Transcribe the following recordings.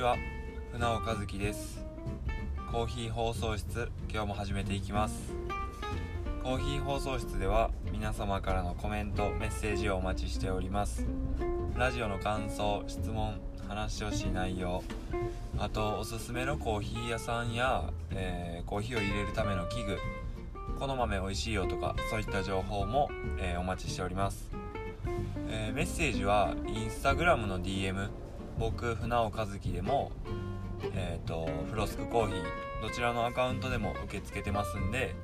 ちは。船尾和樹です。コーヒー放送室今日も始めていきます。コーヒー放送室では皆様からのコメントメッセージをお待ちしております。ラジオの感想質問話してほしい内容あとおすすめのコーヒー屋さんや、えー、コーヒーを入れるための器具この豆美味しいよとかそういった情報も、えー、お待ちしております。えー、メッセージはインスタグラムの DM 僕船尾和樹でもえ、ー、とフロスクコーヒーどちらのアカウントでも受け付けてますんで、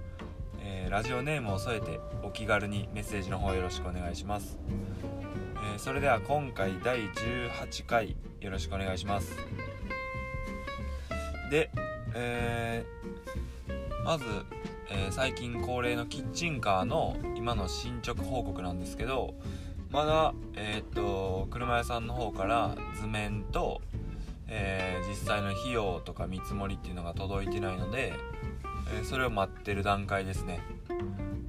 えー、ラジオネームを添えてお気軽にメッセージの方よろしくお願いします、えそれでは今回第18回よろしくお願いします。で、えまず、え最近恒例のキッチンカーの今の進捗報告なんですけどまだ、えー、っと車屋さんの方から図面と、えー、実際の費用とか見積もりっていうのが届いてないので、えー、それを待ってる段階ですね。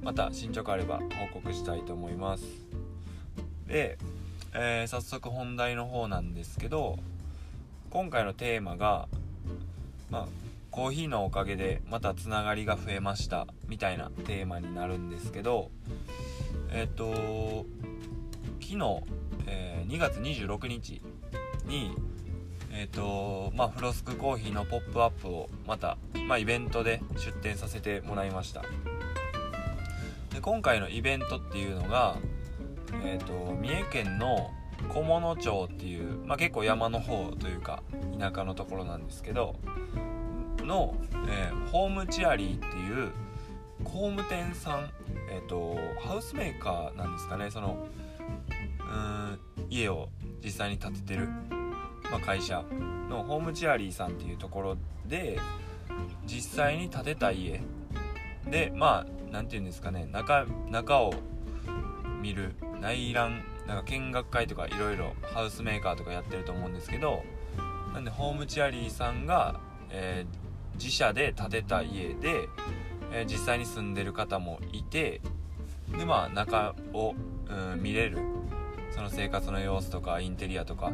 また進捗あれば報告したいと思います。で、え早速本題の方なんですけど今回のテーマがまあコーヒーのおかげでまたつながりが増えましたみたいなテーマになるんですけどえっ、と昨日、えー、2月26日にえっ、ー、とまあフロスクコーヒーのポップアップをまた、まあ、イベントで出店させてもらいました。で今回のイベントっていうのがえっ、ー、と三重県の菰野町っていう、まあ、結構山の方というか田舎のところなんですけどの、えー、ホームチアリーっていう工務店さんえっ、ー、とハウスメーカーなんですかね。そのうん家を実際に建ててる、まあ、会社のホームチアリーさんっていうところで実際に建てた家。でまあ何て言うんですかね中中を見る内覧なんか見学会とかいろいろハウスメーカーとかやってると思うんですけどなんでホームチアリーさんが、えー、自社で建てた家で、えー、実際に住んでる方もいてでまあ中を、うん、見れる。その生活の様子とかインテリアとか、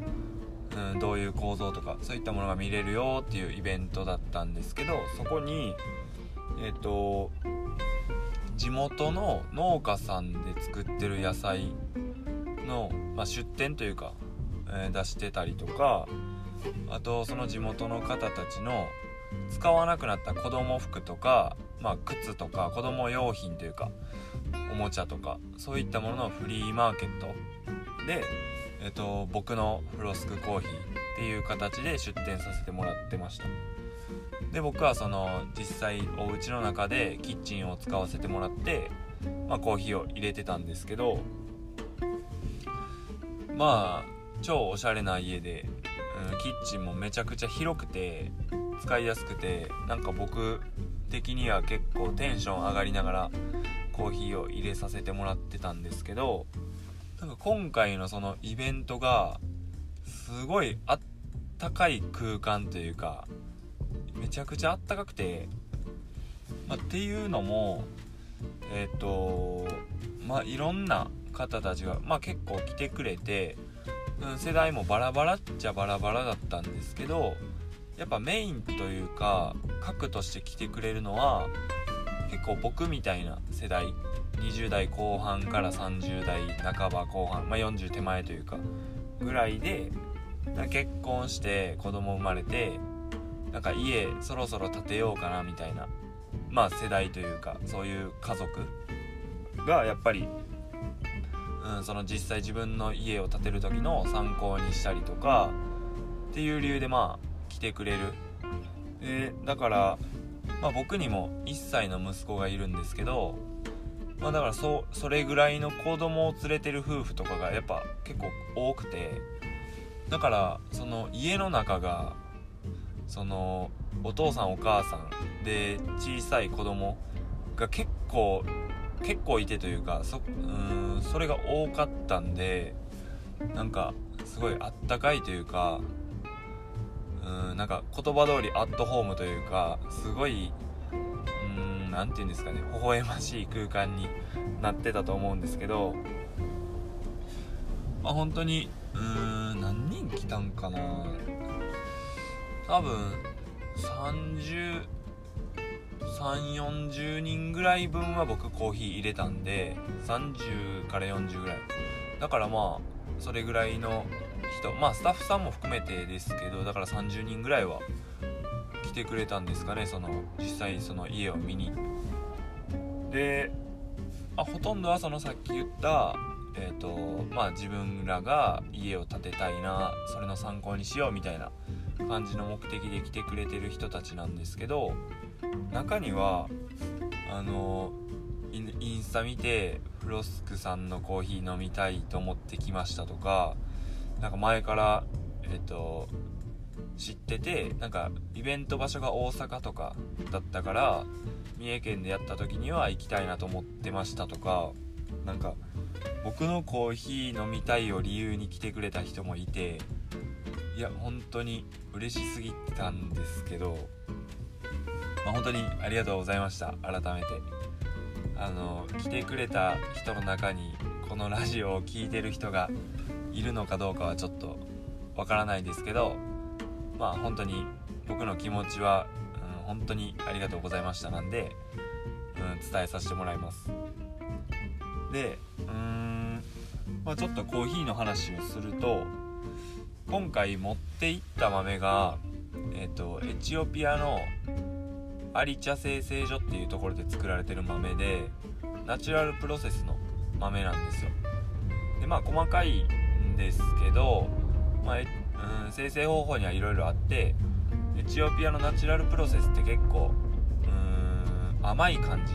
うん、どういう構造とかそういったものが見れるよっていうイベントだったんですけどそこにえっ、ー、と地元の農家さんで作ってる野菜の、まあ、出店というか、えー、出してたりとかあとその地元の方たちの使わなくなった子供服とか、まあ、靴とか子供用品というかおもちゃとかそういったもののフリーマーケットで、えっと、僕のフロスクコーヒーっていう形で出店させてもらってました。で僕はその実際お家の中でキッチンを使わせてもらって、まあ、コーヒーを入れてたんですけどまあ超おしゃれな家で、うん、キッチンもめちゃくちゃ広くて使いやすくてなんか僕的には結構テンション上がりながらコーヒーを入れさせてもらってたんですけどなんか今回のそのイベントがすごいあったかい空間というかめちゃくちゃあったかくて、まあ、っていうのもえっ、ー、とまあいろんな方たちが、まあ、結構来てくれて、世代もバラバラっちゃバラバラだったんですけどやっぱメインというか核として来てくれるのは結構僕みたいな世代20代後半から30代半ば後半、まあ、40手前というかぐらいで結婚して子供生まれてなんか家そろそろ建てようかなみたいなまあ世代というかそういう家族がやっぱり、うん、その実際自分の家を建てる時の参考にしたりとかっていう理由でまあ来てくれる。でだから、まあ、僕にも1歳の息子がいるんですけどまあだからそそれぐらいの子供を連れてる夫婦とかがやっぱ結構多くてだからその家の中がそのお父さんお母さんで小さい子供が結構結構いてというかそうんそれが多かったんでなんかすごいあったかいというかうんなんか言葉通りアットホームというかすごい何て言うんですかね微笑ましい空間になってたと思うんですけどまあ本当にうーん何人来たんかな。多分3040人ぐらい分は僕コーヒー入れたんで30から40ぐらい。だからまあそれぐらいの人まあスタッフさんも含めてですけどだから30人ぐらいは来てくれたんですかねその実際その家を見に。であほとんどはそのさっき言ったえーとまあ、自分らが家を建てたいなそれの参考にしようみたいな感じの目的で来てくれてる人たちなんですけど中にはあのインスタ見てフロスクさんのコーヒー飲みたいと思ってきましたとかなんか前からえっ、と知っててなんかイベント場所が大阪とかだったから三重県でやった時には行きたいなと思ってましたとかなんか僕のコーヒー飲みたいを理由に来てくれた人もいていや本当に嬉しすぎたんですけど、まあ、本当にありがとうございました改めて。あの来てくれた人の中にこのラジオを聴いてる人がいるのかどうかはちょっとわからないですけどまあ本当に僕の気持ちは、うん、本当にありがとうございましたなんで、うん、伝えさせてもらいます。でうーん、まあ、ちょっとコーヒーの話をすると今回持っていった豆が、えっ、ー、とエチオピアのアリ茶生成所っていうところで作られてる豆でナチュラルプロセスの豆なんですよ。でまあ細かいんですけど、まあ、うん生成方法にはいろいろあってエチオピアのナチュラルプロセスって結構うん甘い感じ。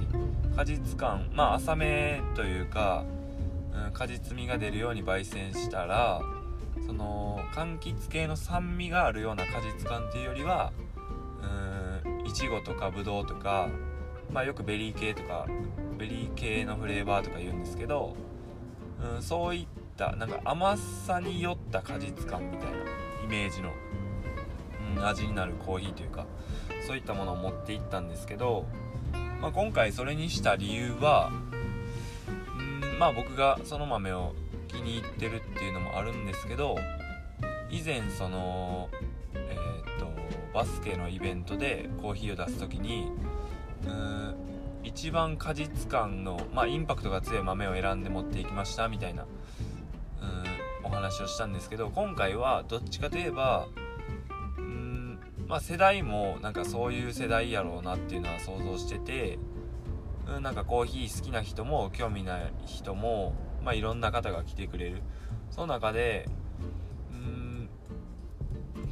果実感まあ浅めというか、うん、果実味が出るように焙煎したらその柑橘系の酸味があるような果実感っていうよりはうんいちごとかぶどうとか、まあ、よくベリー系とかベリー系のフレーバーとか言うんですけど、うん、そういったなんか甘さに寄った果実感みたいなイメージの、うん、味になるコーヒーというかそういったものを持っていったんですけど、まあ、今回それにした理由はうんまあ僕がその豆を気に入ってるっていうのもあるんですけど以前そのえー、っとバスケのイベントでコーヒーを出す時にうん一番果実感の、まあ、インパクトが強い豆を選んで持っていきましたみたいなお話をしたんですけど今回はどっちかといえばうんまあ世代もなんかそういう世代やろうなっていうのは想像しててうんなんかコーヒー好きな人も興味ない人もまあ、いろんな方が来てくれる。その中でうん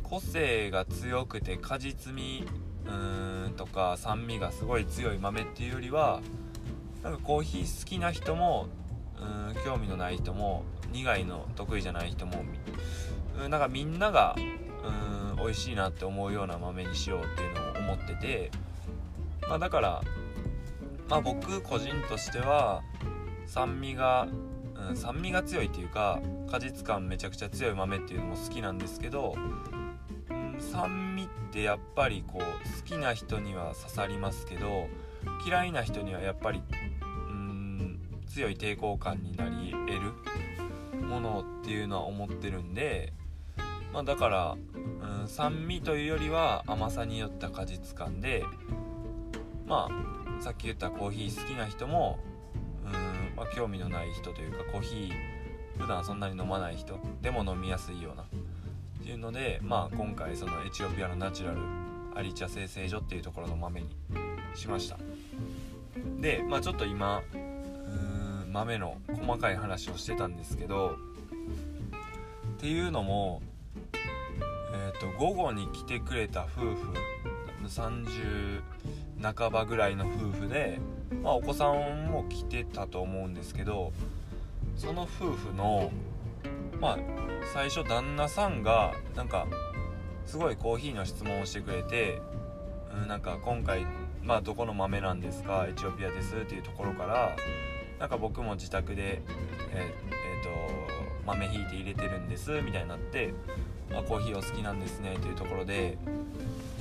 個性が強くて果実味うーんとか酸味がすごい強い豆っていうよりはなんかコーヒー好きな人もうん興味のない人も苦いの得意じゃない人もなんかみんながうん美味しいなって思うような豆にしようっていうのを思ってて、まあ、だからまあ僕個人としては酸味がうん、酸味が強いっていうか果実感めちゃくちゃ強い豆っていうのも好きなんですけど、うん、酸味ってやっぱりこう好きな人には刺さりますけど嫌いな人にはやっぱり強い抵抗感になり得る。ものっていうのは思ってるんで、まあ、だから、うん、酸味というよりは甘さによった果実感でまあさっき言ったコーヒー好きな人もうんまあ、興味のない人というかコーヒー普段そんなに飲まない人でも飲みやすいようなっていうので、まあ、今回そのエチオピアのナチュラルアリ茶生成所っていうところの豆にしました。で、まあ、ちょっと今豆の細かい話をしてたんですけどっていうのもえっ、ー、と午後に来てくれた夫婦30半ばぐらいの夫婦でまあ、お子さんも来てたと思うんですけどその夫婦のまあ最初旦那さんがなんかすごいコーヒーの質問をしてくれて、うん、なんか今回、まあ、どこの豆なんですか？エチオピアです？っていうところからなんか僕も自宅で、えー、えー、と豆ひいて入れてるんですみたいになってあコーヒーお好きなんですねというところで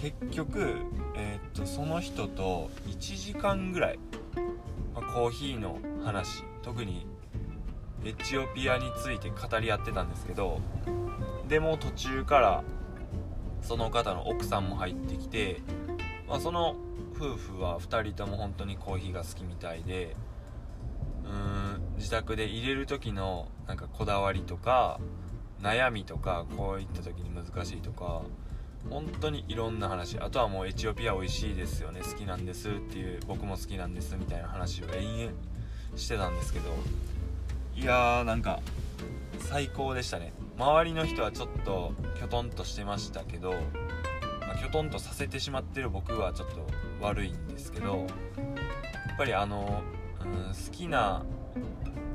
結局、えー、っとその人と1時間ぐらいまあ、コーヒーの話特にエチオピアについて語り合ってたんですけどでも途中からその方の奥さんも入ってきて、まあ、その夫婦は2人とも本当にコーヒーが好きみたいでうん自宅で入れる時のなんかこだわりとか悩みとかこういった時に難しいとか本当にいろんな話。あとはもうエチオピア美味しいですよね好きなんですっていう僕も好きなんですみたいな話を延々してたんですけどいやーなんか最高でしたね。周りの人はちょっときょとんとしてましたけど、ま、きょとんとさせてしまってる僕はちょっと悪いんですけどやっぱりあの、ん、好きな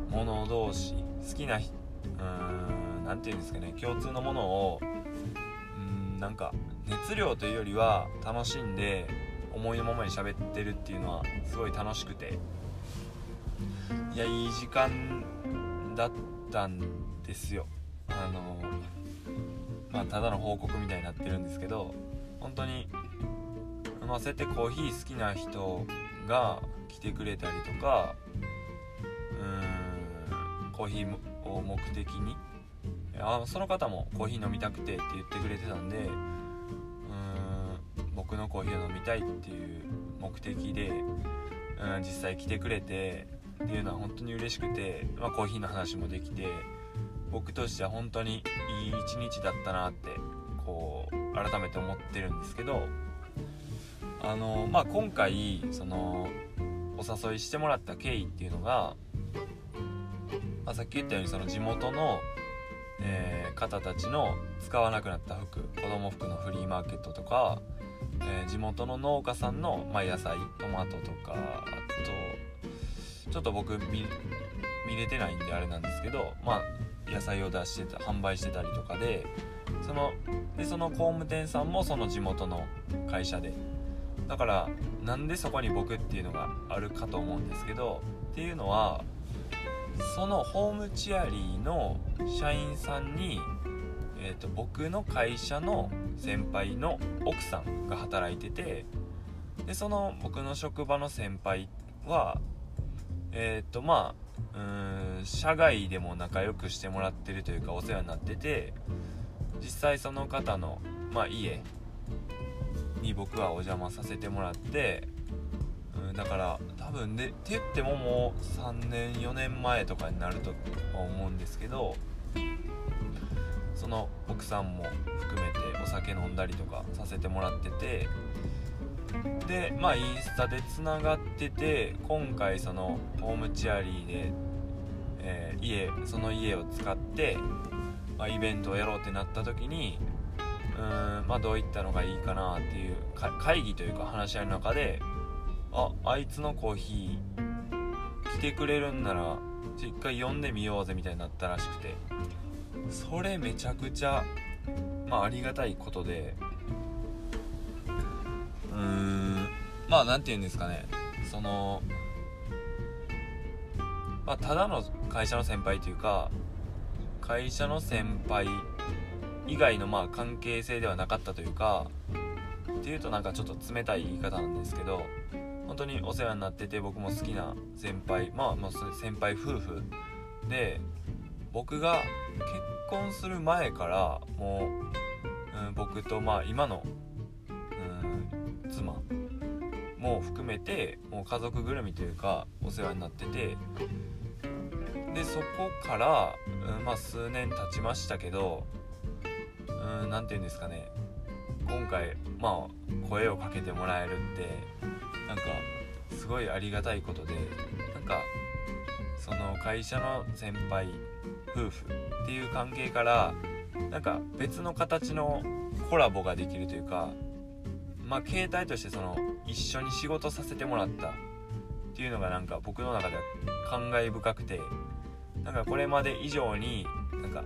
もの同士好きなうん何て言うんですかね共通のものをうんなんか熱量というよりは楽しんで思いのままに喋ってるっていうのはすごい楽しくて。いやいい時間だったんですよ。あのまあただの報告みたいになってるんですけど本当にまあそうやってコーヒー好きな人が来てくれたりとかうーんコーヒーを目的にあその方もコーヒー飲みたくてって言ってくれてたんでうーん僕のコーヒーを飲みたいっていう目的でうん実際来てくれてっていうのは本当に嬉しくて、まあ、コーヒーの話もできて僕としては本当にいい一日だったなってこう改めて思ってるんですけどあのまあ今回そのお誘いしてもらった経緯っていうのが、まあ、さっき言ったようにその地元の、えー、方たちの使わなくなった服子供服のフリーマーケットとか、えー、地元の農家さんの、まあ、野菜トマトとかあとちょっと僕見れてないんであれなんですけどまあ野菜を出してた販売してたりとかでそのでその工務店さんもその地元の会社でだからなんでそこに僕っていうのがあるかと思うんですけどっていうのはそのホームチアリーの社員さんに、えーと、僕の会社の先輩の奥さんが働いててでその僕の職場の先輩はえっ、ー、とまあうん社外でも仲良くしてもらってるというかお世話になってて実際その方の、まあ、家に僕はお邪魔させてもらって、うん、だから多分でって言ってももう3年4年前とかになると思うんですけどその奥さんも含めてお酒飲んだりとかさせてもらっててでまあインスタでつながってて今回そのホームチアリーで、えー、家その家を使って、まあ、イベントをやろうってなった時にうんまあどういったのがいいかなっていう会議というか話し合いの中でああいつのコーヒー来てくれるんなら一回読んでみようぜみたいになったらしくてそれめちゃくちゃまあありがたいことでうーんまあ何て言うんですかねそのまあただの会社の先輩というか会社の先輩以外のまあ関係性ではなかったというかっていうとなんかちょっと冷たい言い方なんですけど本当にお世話になってて僕も好きな先輩まあまあ先輩夫婦で僕が結婚する前からもう、うん、僕とまあ今の妻も含めてもう家族ぐるみというかお世話になっててでそこから、うん、まあ数年経ちましたけど何て言うんですかね。今回まあ声をかけてもらえるってなんかすごいありがたいことでなんかその会社の先輩夫婦っていう関係からなんか別の形のコラボができるというかまあ携帯としてその一緒に仕事させてもらったっていうのがなんか僕の中では感慨深くてなんかこれまで以上になんか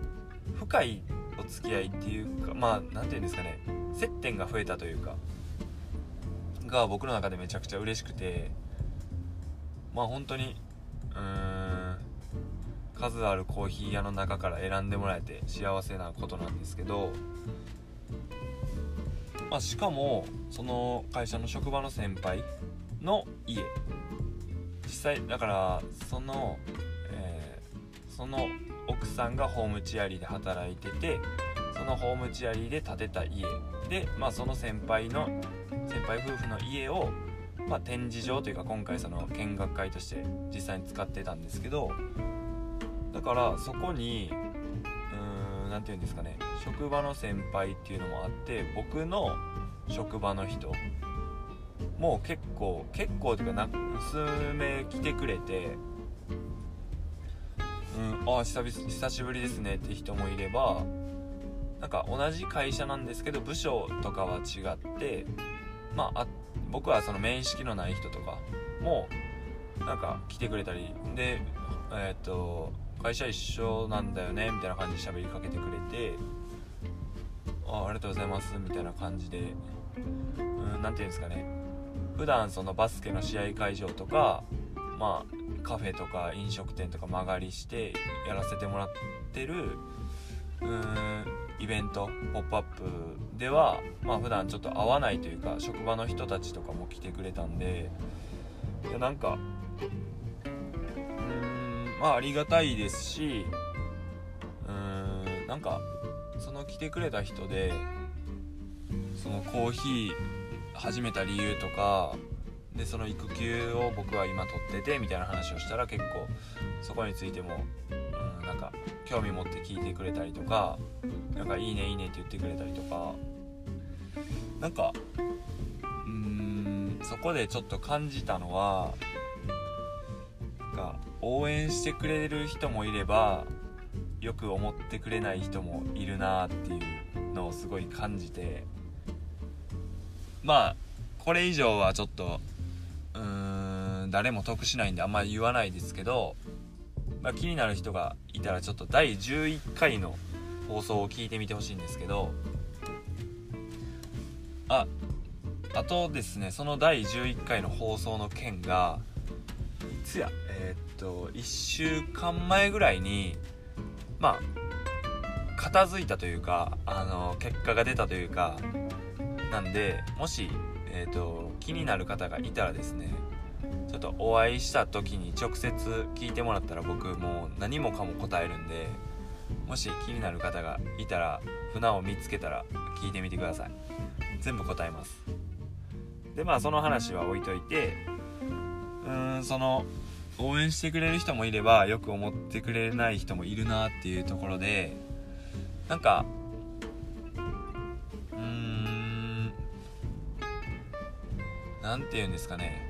深いお付き合いっていうかまあ何て言うんですかね接点が増えたというかが僕の中でめちゃくちゃ嬉しくてまあ本当にうーん数あるコーヒー屋の中から選んでもらえて幸せなことなんですけどまあ、しかもその会社の職場の先輩の家。実際だからその、え、その奥さんがホームチアリーで働いててそのホームチアリーで建てた家。で、まあ、その先輩の先輩夫婦の家を、まあ、展示場というか今回その見学会として実際に使ってたんですけどだからそこにうーん何て言うんですかね職場の先輩っていうのもあって僕の職場の人もう結構結構というか数名来てくれてうん、あ久久しぶりですね。って人もいればなんか同じ会社なんですけど部署とかは違ってまあ僕はその面識のない人とかもなんか来てくれたりでえっ、ー、と会社一緒なんだよねみたいな感じで喋りかけてくれてあありがとうございますみたいな感じでうん何て言うんですかね。普段そのバスケの試合会場とかまあカフェとか飲食店とか間借りしてやらせてもらってるうんイベント「ポップアップではまあ普段ちょっと会わないというか職場の人たちとかも来てくれたんでいやなんかうーんまあありがたいですしうーんなんかその来てくれた人でそのコーヒー始めた理由とかでその育休を僕は今取っててみたいな話をしたら結構そこについても、うん、なんか興味持って聞いてくれたりとかなんかいいねいいねって言ってくれたりとかなんかうーんそこでちょっと感じたのはなんか応援してくれる人もいればよく思ってくれない人もいるなっていうのをすごい感じてまあこれ以上はちょっと誰も得しないんであんまり言わないですけど、まあ、気になる人がいたらちょっと第11回の放送を聞いてみてほしいんですけどああとですねその第11回の放送の件がいつやえー、っと1週間前ぐらいにまあ片付いたというかあの結果が出たというかなんでもしえーと、気になる方がいたらですねちょっとお会いした時に直接聞いてもらったら僕もう何もかも答えるんでもし気になる方がいたら船を見つけたら聞いてみてください。全部答えます。でまあその話は置いといてうーんその応援してくれる人もいればよく思ってくれない人もいるなっていうところでなんか何て言うんですかね。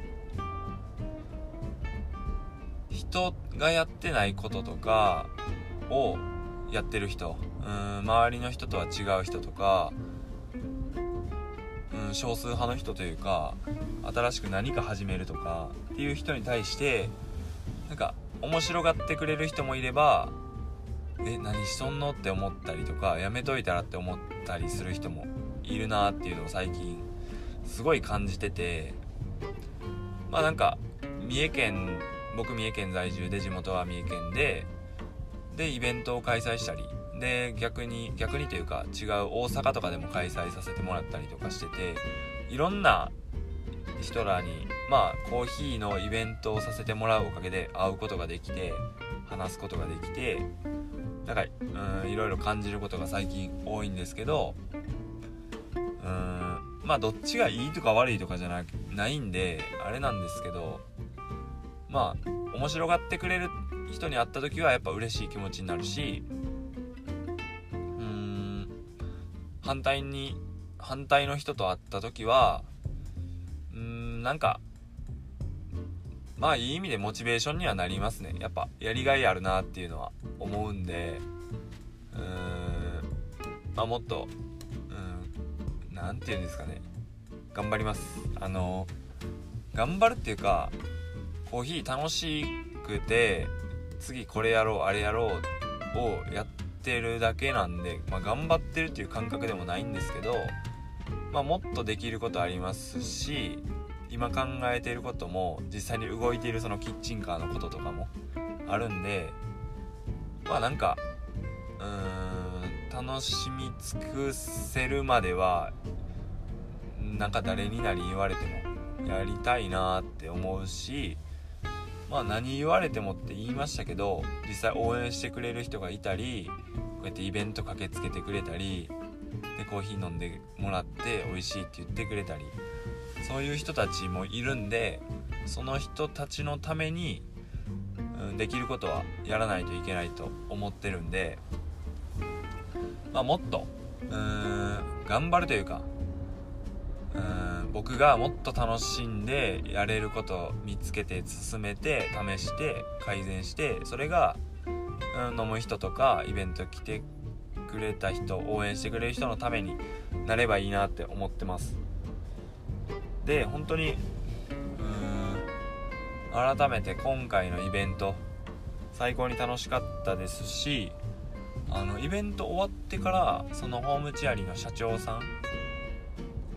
人がやってないこととかをやってる人うん周りの人とは違う人とかうん少数派の人というか新しく何か始めるとかっていう人に対してなんか面白がってくれる人もいればえ何しとんのって思ったりとかやめといたらって思ったりする人もいるなっていうのを最近すごい感じててまあなんか三重県僕三重県在住で地元は三重県ででイベントを開催したりで逆に逆にというか違う大阪とかでも開催させてもらったりとかしてていろんな人らにまあコーヒーのイベントをさせてもらうおかげで会うことができて話すことができてなんかうんいろいろ感じることが最近多いんですけどうんまあどっちがいいとか悪いとかじゃなないんであれなんですけどまあ面白がってくれる人に会った時はやっぱ嬉しい気持ちになるしうーん反対に反対の人と会った時はうんなんかまあいい意味でモチベーションにはなりますね。やっぱやりがいあるなっていうのは思うんでうーんまあもっとうん何て言うんですかね。頑張ります。あの頑張るっていうかコーヒー楽しくて次これやろうあれやろうをやってるだけなんで、まあ、頑張ってるっていう感覚でもないんですけど、まあ、もっとできることありますし今考えていることも実際に動いているそのキッチンカーのこととかもあるんでまあなんかうーん楽しみ尽くせるまではなんか誰になり言われてもやりたいなって思うしまあ何言われてもって言いましたけど実際応援してくれる人がいたりこうやってイベント駆けつけてくれたりでコーヒー飲んでもらって美味しいって言ってくれたりそういう人たちもいるんでその人たちのために、うん、できることはやらないといけないと思ってるんで、まあ、もっとうーん頑張るというかうん僕がもっと楽しんでやれることを見つけて進めて試して改善してそれが、うん、飲む人とかイベント来てくれた人応援してくれる人のためになればいいなって思ってます。で本当にうん改めて今回のイベント最高に楽しかったですしあのイベント終わってからそのホームチアリの社長さん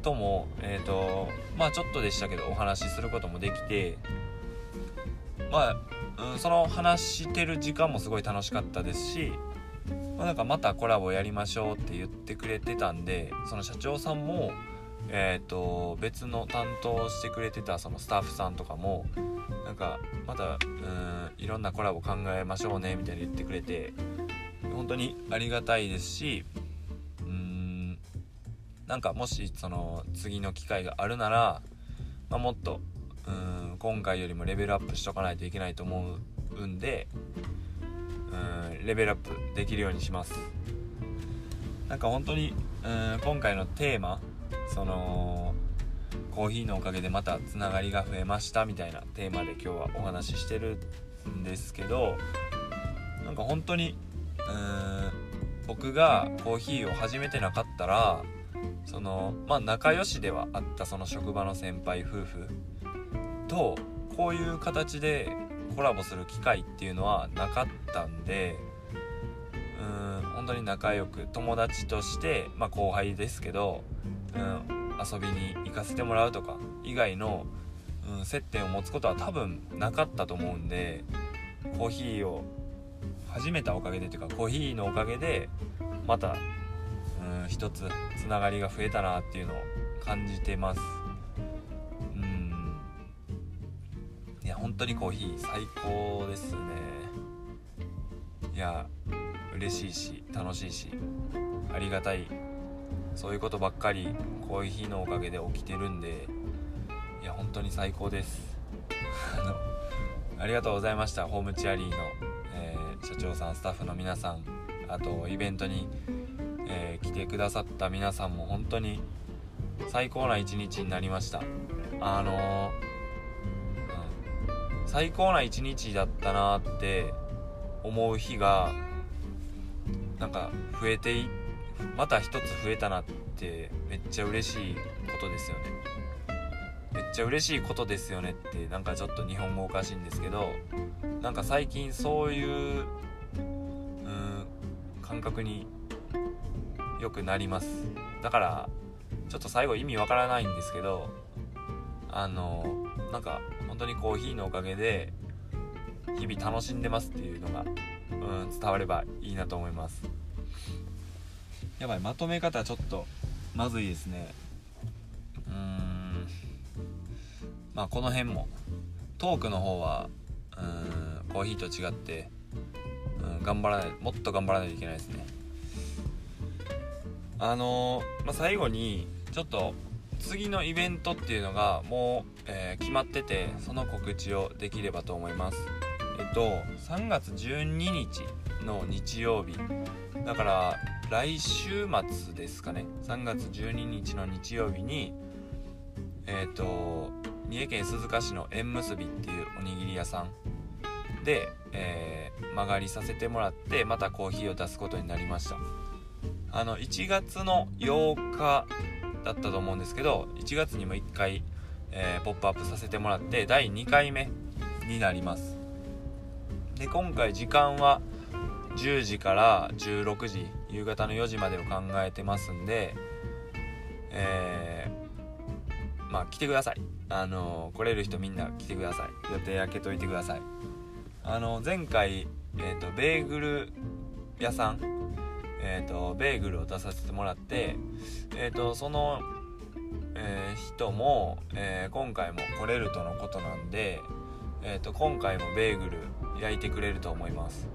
ともえっ、ー、とまあちょっとでしたけどお話しすることもできてまあ、うん、その話してる時間もすごい楽しかったですし、まあ、なんかまたコラボやりましょうって言ってくれてたんでその社長さんもえーと、別の担当してくれてたそのスタッフさんとかもなんかまたうんいろんなコラボ考えましょうねみたいに言ってくれて本当にありがたいですしなんかもしその次の機会があるなら、まあ、もっとうん今回よりもレベルアップしとかないといけないと思うんでうんレベルアップできるようにします。なんか本当にうん今回のテーマそのコーヒーのおかげでまたつながりが増えましたみたいなテーマで今日はお話ししてるんですけどなんか本当にうん僕がコーヒーを始めてなかったらそのまあ仲良しではあったその職場の先輩夫婦とこういう形でコラボする機会っていうのはなかったんでうん本当に仲良く友達としてまあ後輩ですけど、うん、遊びに行かせてもらうとか以外の、うん、接点を持つことは多分なかったと思うんでコーヒーを始めたおかげでというかコーヒーのおかげでまた一つつながりが増えたなっていうのを感じてます。うん。いや本当にコーヒー最高ですね。いや嬉しいし楽しいしありがたい。そういうことばっかりコーヒーのおかげで起きてるんでいや本当に最高です。ありがとうございました。ホームチアリーの、えー、社長さんスタッフの皆さんあとイベントにえー、来てくださった皆さんも本当に最高な一日になりました。あのー、うん、最高な一日だったなって思う日がなんか増えていまた一つ増えたなってめっちゃ嬉しいことですよね。めっちゃ嬉しいことですよねってなんかちょっと日本語おかしいんですけどなんか最近そういううん感覚に良くなります。だからちょっと最後意味わからないんですけどあのなんか本当にコーヒーのおかげで日々楽しんでますっていうのが、うん、伝わればいいなと思います。やばいまとめ方ちょっとまずいですね。うーん。まあこの辺もトークの方はうんコーヒーと違って、うん、頑張らないもっと頑張らないといけないですね。あのー、まあ、最後にちょっと次のイベントっていうのがもう、えー、決まっててその告知をできればと思います。えっと3月12日の日曜日。だから来週末ですかね。3月12日の日曜日にえっと三重県鈴鹿市の縁結びっていうおにぎり屋さん。で、えー、曲がりさせてもらってまたコーヒーを出すことになりました。あの1月の8日だったと思うんですけど1月にも1回、えー、ポップアップさせてもらって第2回目になります。で今回時間は10時から16時夕方の4時までを考えてますんでえー、まあ来てください。あの来れる人みんな来てください。予定開けといてください。あの前回えっ、ー、とベーグル屋さんえーと、ベーグルを出させてもらって、えーと、その、えー、人も、えー、今回も来れるとのことなんで、えーと、今回もベーグル焼いてくれると思います。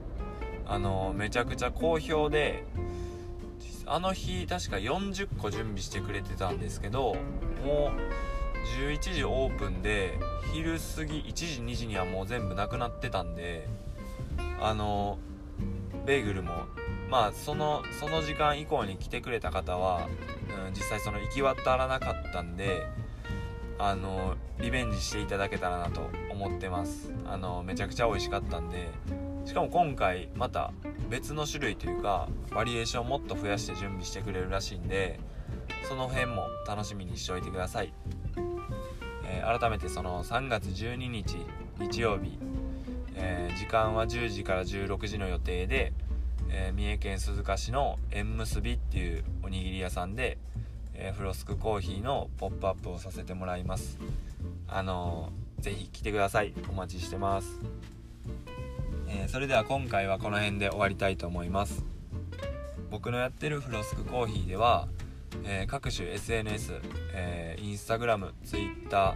あのめちゃくちゃ好評であの日確か40個準備してくれてたんですけどもう11時オープンで昼過ぎ1時2時にはもう全部なくなってたんであのベーグルもまあそのその時間以降に来てくれた方は、うん、実際その行き渡らなかったんであのリベンジしていただけたらなと思ってます。あのめちゃくちゃ美味しかったんでしかも今回また別の種類というかバリエーションをもっと増やして準備してくれるらしいんでその辺も楽しみにしておいてください、えー、改めてその3月12日日曜日、えー、時間は10時から16時の予定で、えー、三重県鈴鹿市の縁結びっていうおにぎり屋さんで、えフロスクコーヒーのポップアップをさせてもらいます。あのー、ぜひ来てください。お待ちしてます。えー、それでは今回はこの辺で終わりたいと思います。僕のやってるフロスクコーヒーでは、え、各種 SNS、えー、インスタグラム、ツイッター、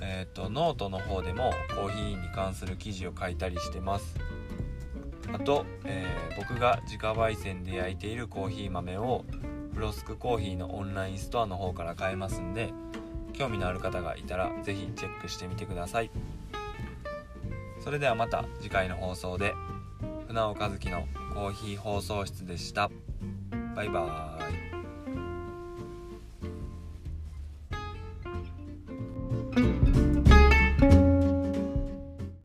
えーと、ノートの方でもコーヒーに関する記事を書いたりしてます。あと、えー、僕が自家焙煎で焼いているコーヒー豆をフロスクコーヒーのオンラインストアの方から買えますんで興味のある方がいたら是非チェックしてみてください。それではまた次回の放送で船尾和樹のコーヒー放送室でしたバイバーイ